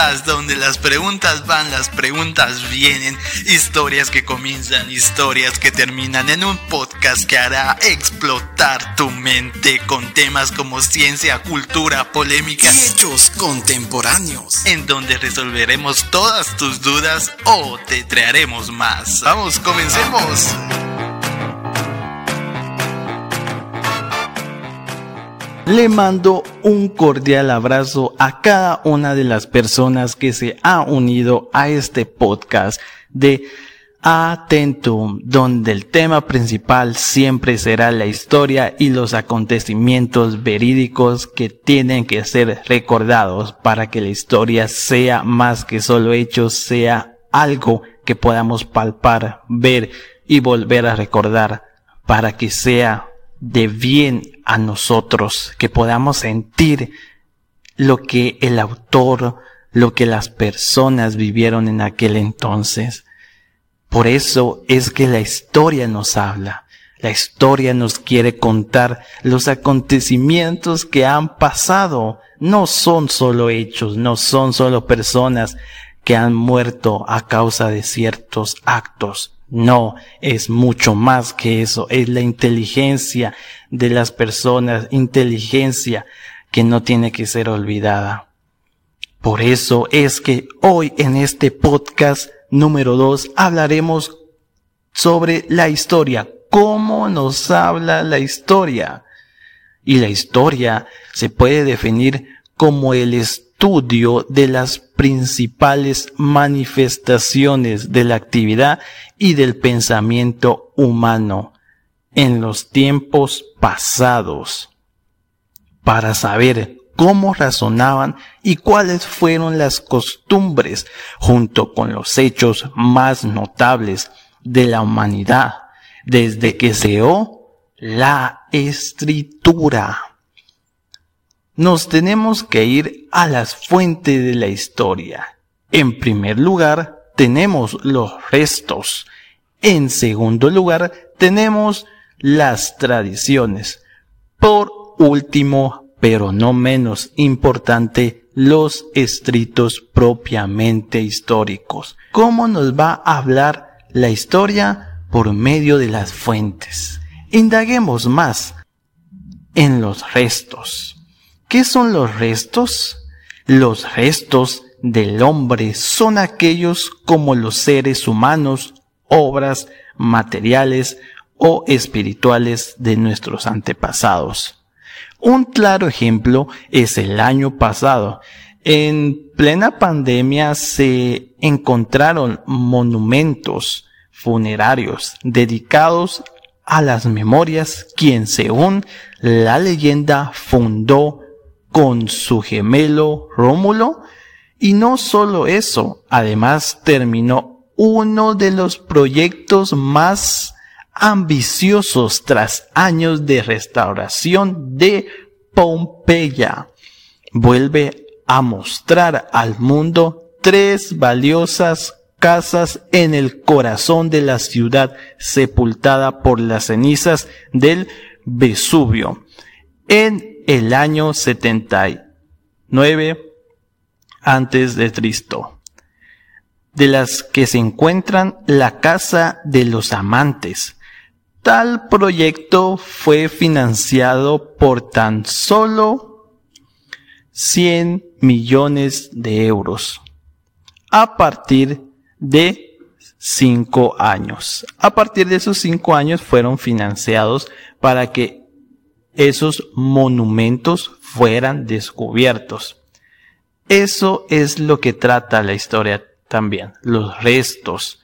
podcast donde las preguntas van, las preguntas vienen, historias que comienzan, historias que terminan en un podcast que hará explotar tu mente con temas como ciencia, cultura, polémica y hechos contemporáneos, en donde resolveremos todas tus dudas o te traeremos más. Vamos, comencemos. Le mando un cordial abrazo a cada una de las personas que se ha unido a este podcast de Atentum, donde el tema principal siempre será la historia y los acontecimientos verídicos que tienen que ser recordados para que la historia sea más que solo hechos, sea algo que podamos palpar, ver y volver a recordar para que sea de bien a nosotros, que podamos sentir lo que el autor, lo que las personas vivieron en aquel entonces. Por eso es que la historia nos habla. La historia nos quiere contar los acontecimientos que han pasado. No son solo hechos, no son solo personas que han muerto a causa de ciertos actos. No, es mucho más que eso. Es la inteligencia de las personas, inteligencia que no tiene que ser olvidada. Por eso es que hoy en este podcast número dos hablaremos sobre la historia. ¿Cómo nos habla la historia? Y la historia se puede definir como el de las principales manifestaciones de la actividad y del pensamiento humano en los tiempos pasados para saber cómo razonaban y cuáles fueron las costumbres junto con los hechos más notables de la humanidad desde que se dio la escritura nos tenemos que ir a las fuentes de la historia. En primer lugar, tenemos los restos. En segundo lugar, tenemos las tradiciones. Por último, pero no menos importante, los escritos propiamente históricos. ¿Cómo nos va a hablar la historia? Por medio de las fuentes. Indaguemos más en los restos. ¿Qué son los restos? Los restos del hombre son aquellos como los seres humanos, obras, materiales o espirituales de nuestros antepasados. Un claro ejemplo es el año pasado. En plena pandemia se encontraron monumentos funerarios dedicados a las memorias quien según la leyenda fundó con su gemelo Rómulo. Y no solo eso, además terminó uno de los proyectos más ambiciosos tras años de restauración de Pompeya. Vuelve a mostrar al mundo tres valiosas casas en el corazón de la ciudad sepultada por las cenizas del Vesubio. En el año 79 antes de Cristo, de las que se encuentran la casa de los amantes. Tal proyecto fue financiado por tan solo 100 millones de euros a partir de cinco años. A partir de esos cinco años fueron financiados para que esos monumentos fueran descubiertos. Eso es lo que trata la historia también, los restos,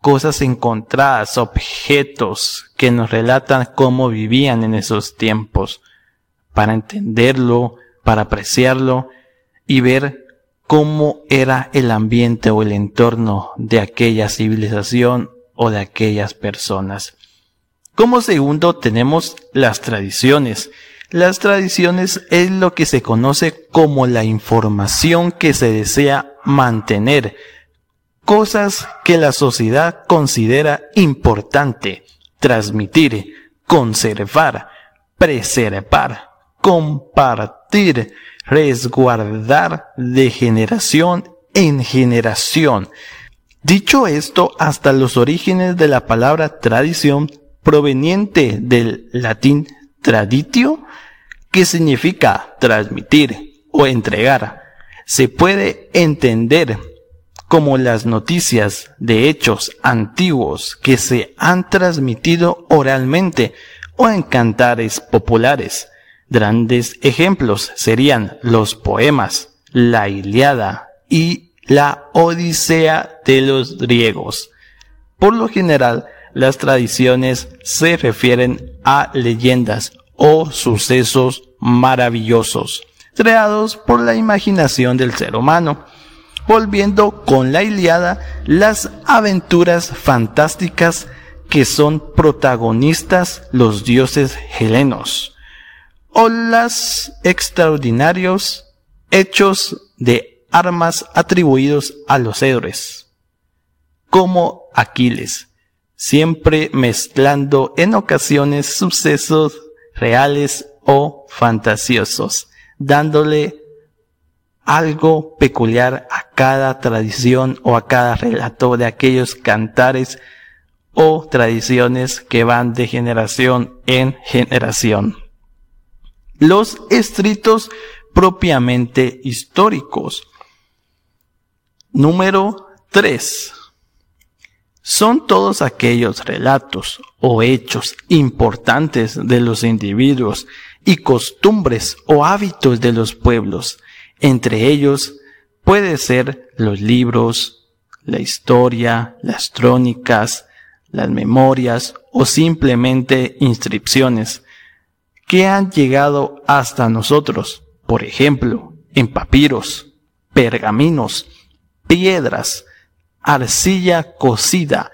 cosas encontradas, objetos que nos relatan cómo vivían en esos tiempos, para entenderlo, para apreciarlo y ver cómo era el ambiente o el entorno de aquella civilización o de aquellas personas. Como segundo tenemos las tradiciones. Las tradiciones es lo que se conoce como la información que se desea mantener, cosas que la sociedad considera importante, transmitir, conservar, preservar, compartir, resguardar de generación en generación. Dicho esto, hasta los orígenes de la palabra tradición proveniente del latín traditio, que significa transmitir o entregar, se puede entender como las noticias de hechos antiguos que se han transmitido oralmente o en cantares populares. Grandes ejemplos serían los poemas, la Iliada y la Odisea de los griegos. Por lo general, las tradiciones se refieren a leyendas o sucesos maravillosos, creados por la imaginación del ser humano. Volviendo con la Iliada las aventuras fantásticas que son protagonistas los dioses helenos, o las extraordinarios hechos de armas atribuidos a los héroes, como Aquiles, siempre mezclando en ocasiones sucesos reales o fantasiosos, dándole algo peculiar a cada tradición o a cada relato de aquellos cantares o tradiciones que van de generación en generación. Los escritos propiamente históricos. Número 3. Son todos aquellos relatos o hechos importantes de los individuos y costumbres o hábitos de los pueblos. Entre ellos puede ser los libros, la historia, las crónicas, las memorias o simplemente inscripciones que han llegado hasta nosotros, por ejemplo, en papiros, pergaminos, piedras, arcilla cocida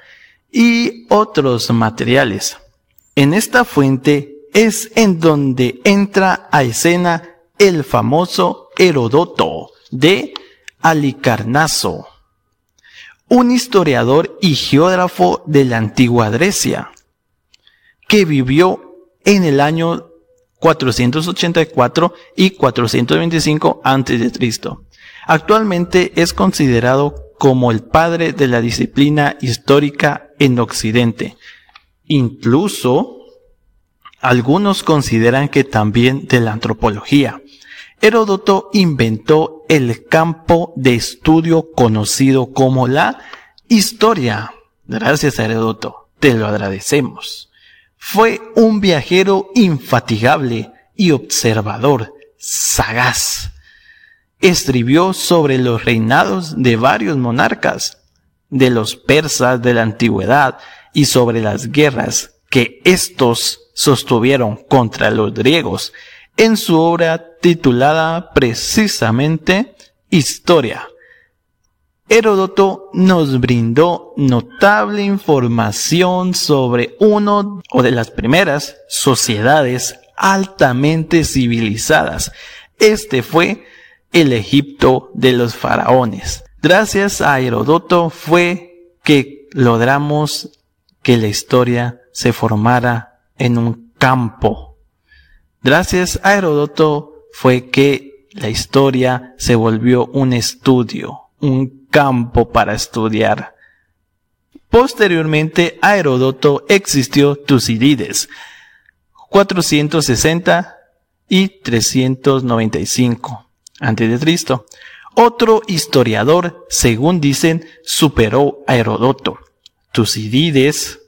y otros materiales. En esta fuente es en donde entra a escena el famoso Herodoto de Alicarnaso, un historiador y geógrafo de la antigua Grecia, que vivió en el año 484 y 425 a.C. Actualmente es considerado como el padre de la disciplina histórica en Occidente. Incluso algunos consideran que también de la antropología. Heródoto inventó el campo de estudio conocido como la historia. Gracias Heródoto, te lo agradecemos. Fue un viajero infatigable y observador, sagaz. Escribió sobre los reinados de varios monarcas, de los persas de la antigüedad y sobre las guerras que estos sostuvieron contra los griegos en su obra titulada precisamente Historia. Heródoto nos brindó notable información sobre uno o de las primeras sociedades altamente civilizadas. Este fue el Egipto de los faraones. Gracias a Heródoto fue que logramos que la historia se formara en un campo Gracias a Heródoto fue que la historia se volvió un estudio, un campo para estudiar. Posteriormente a Heródoto existió Tucídides, 460 y 395 a.C. Otro historiador, según dicen, superó a Heródoto. Tucídides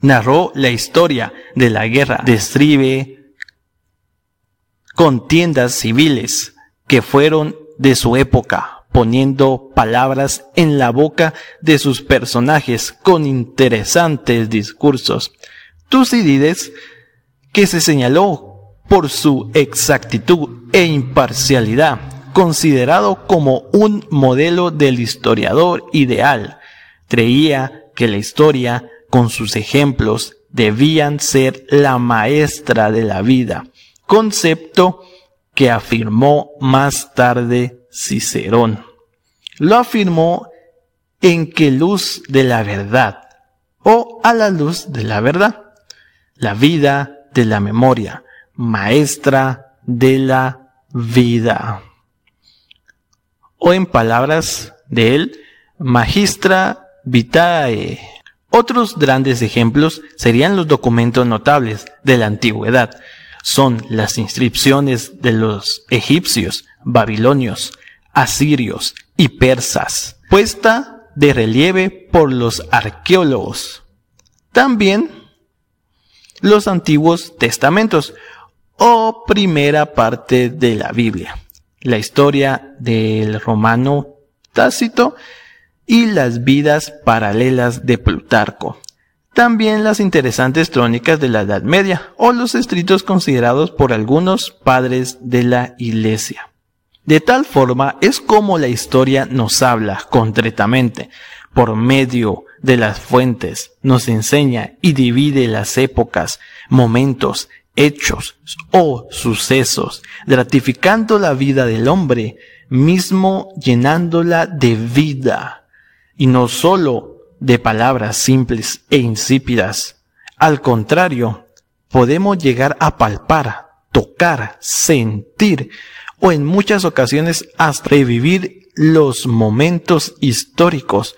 narró la historia de la guerra, describe contiendas civiles que fueron de su época, poniendo palabras en la boca de sus personajes con interesantes discursos. Tucídides, que se señaló por su exactitud e imparcialidad, considerado como un modelo del historiador ideal, creía que la historia, con sus ejemplos, debían ser la maestra de la vida concepto que afirmó más tarde Cicerón. Lo afirmó en que luz de la verdad o a la luz de la verdad, la vida de la memoria, maestra de la vida. O en palabras de él, magistra vitae. Otros grandes ejemplos serían los documentos notables de la antigüedad. Son las inscripciones de los egipcios, babilonios, asirios y persas, puesta de relieve por los arqueólogos. También los antiguos testamentos o primera parte de la Biblia, la historia del romano Tácito y las vidas paralelas de Plutarco. También las interesantes crónicas de la Edad Media o los escritos considerados por algunos padres de la Iglesia. De tal forma es como la historia nos habla concretamente, por medio de las fuentes, nos enseña y divide las épocas, momentos, hechos o sucesos, gratificando la vida del hombre, mismo llenándola de vida y no solo de palabras simples e insípidas. Al contrario, podemos llegar a palpar, tocar, sentir o en muchas ocasiones hasta revivir los momentos históricos.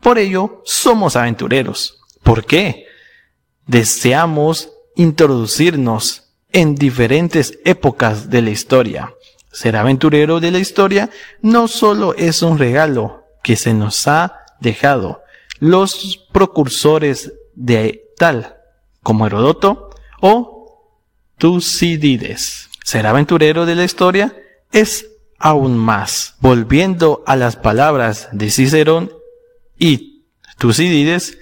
Por ello, somos aventureros. ¿Por qué? Deseamos introducirnos en diferentes épocas de la historia. Ser aventurero de la historia no solo es un regalo, que se nos ha dejado los procursores de tal como Herodoto o Tucídides. Ser aventurero de la historia es aún más. Volviendo a las palabras de Cicerón y Tucídides,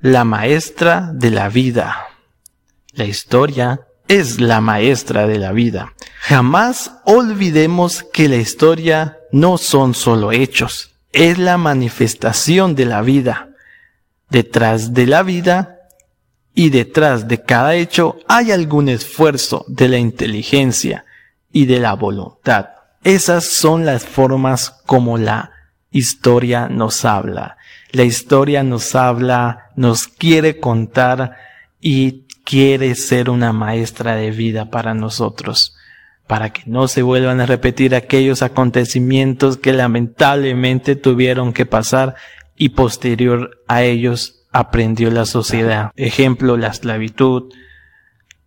la maestra de la vida. La historia es la maestra de la vida. Jamás olvidemos que la historia no son solo hechos, es la manifestación de la vida. Detrás de la vida y detrás de cada hecho hay algún esfuerzo de la inteligencia y de la voluntad. Esas son las formas como la historia nos habla. La historia nos habla, nos quiere contar y quiere ser una maestra de vida para nosotros para que no se vuelvan a repetir aquellos acontecimientos que lamentablemente tuvieron que pasar y posterior a ellos aprendió la sociedad. Ejemplo, la esclavitud,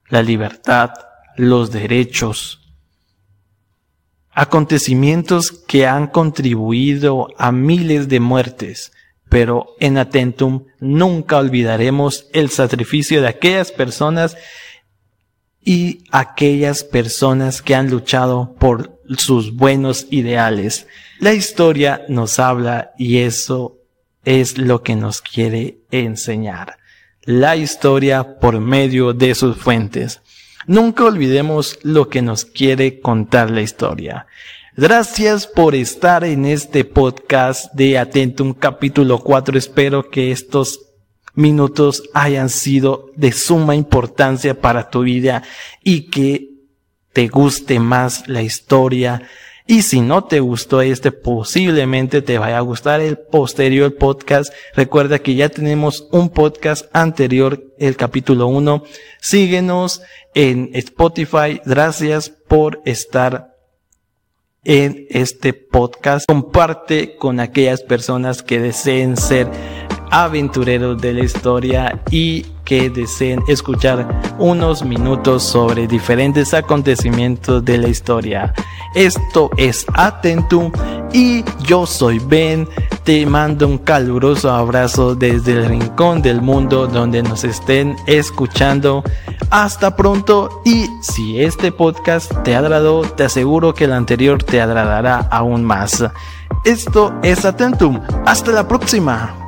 la libertad, los derechos. Acontecimientos que han contribuido a miles de muertes, pero en Atentum nunca olvidaremos el sacrificio de aquellas personas y aquellas personas que han luchado por sus buenos ideales. La historia nos habla y eso es lo que nos quiere enseñar. La historia por medio de sus fuentes. Nunca olvidemos lo que nos quiere contar la historia. Gracias por estar en este podcast de Atentum capítulo 4. Espero que estos minutos hayan sido de suma importancia para tu vida y que te guste más la historia. Y si no te gustó este, posiblemente te vaya a gustar el posterior podcast. Recuerda que ya tenemos un podcast anterior, el capítulo 1. Síguenos en Spotify. Gracias por estar en este podcast. Comparte con aquellas personas que deseen ser aventureros de la historia y que deseen escuchar unos minutos sobre diferentes acontecimientos de la historia. Esto es Atentum y yo soy Ben. Te mando un caluroso abrazo desde el rincón del mundo donde nos estén escuchando. Hasta pronto y si este podcast te agradó, te aseguro que el anterior te agradará aún más. Esto es Atentum. Hasta la próxima.